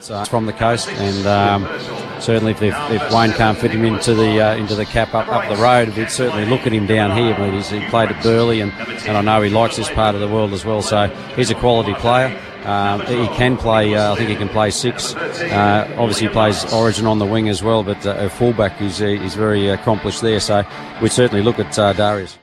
So from the coast, and um, certainly if, if, Wayne can't fit him into the uh, into the cap up, up the road, we'd certainly look at him down here. But he's, he played at Burleigh, and, and I know he likes this part of the world as well. So he's a quality player. Um, he can play. Uh, I think he can play six. Uh, obviously, he plays Origin on the wing as well. But uh, a fullback, he's he's uh, very accomplished there. So we'd certainly look at uh, Darius.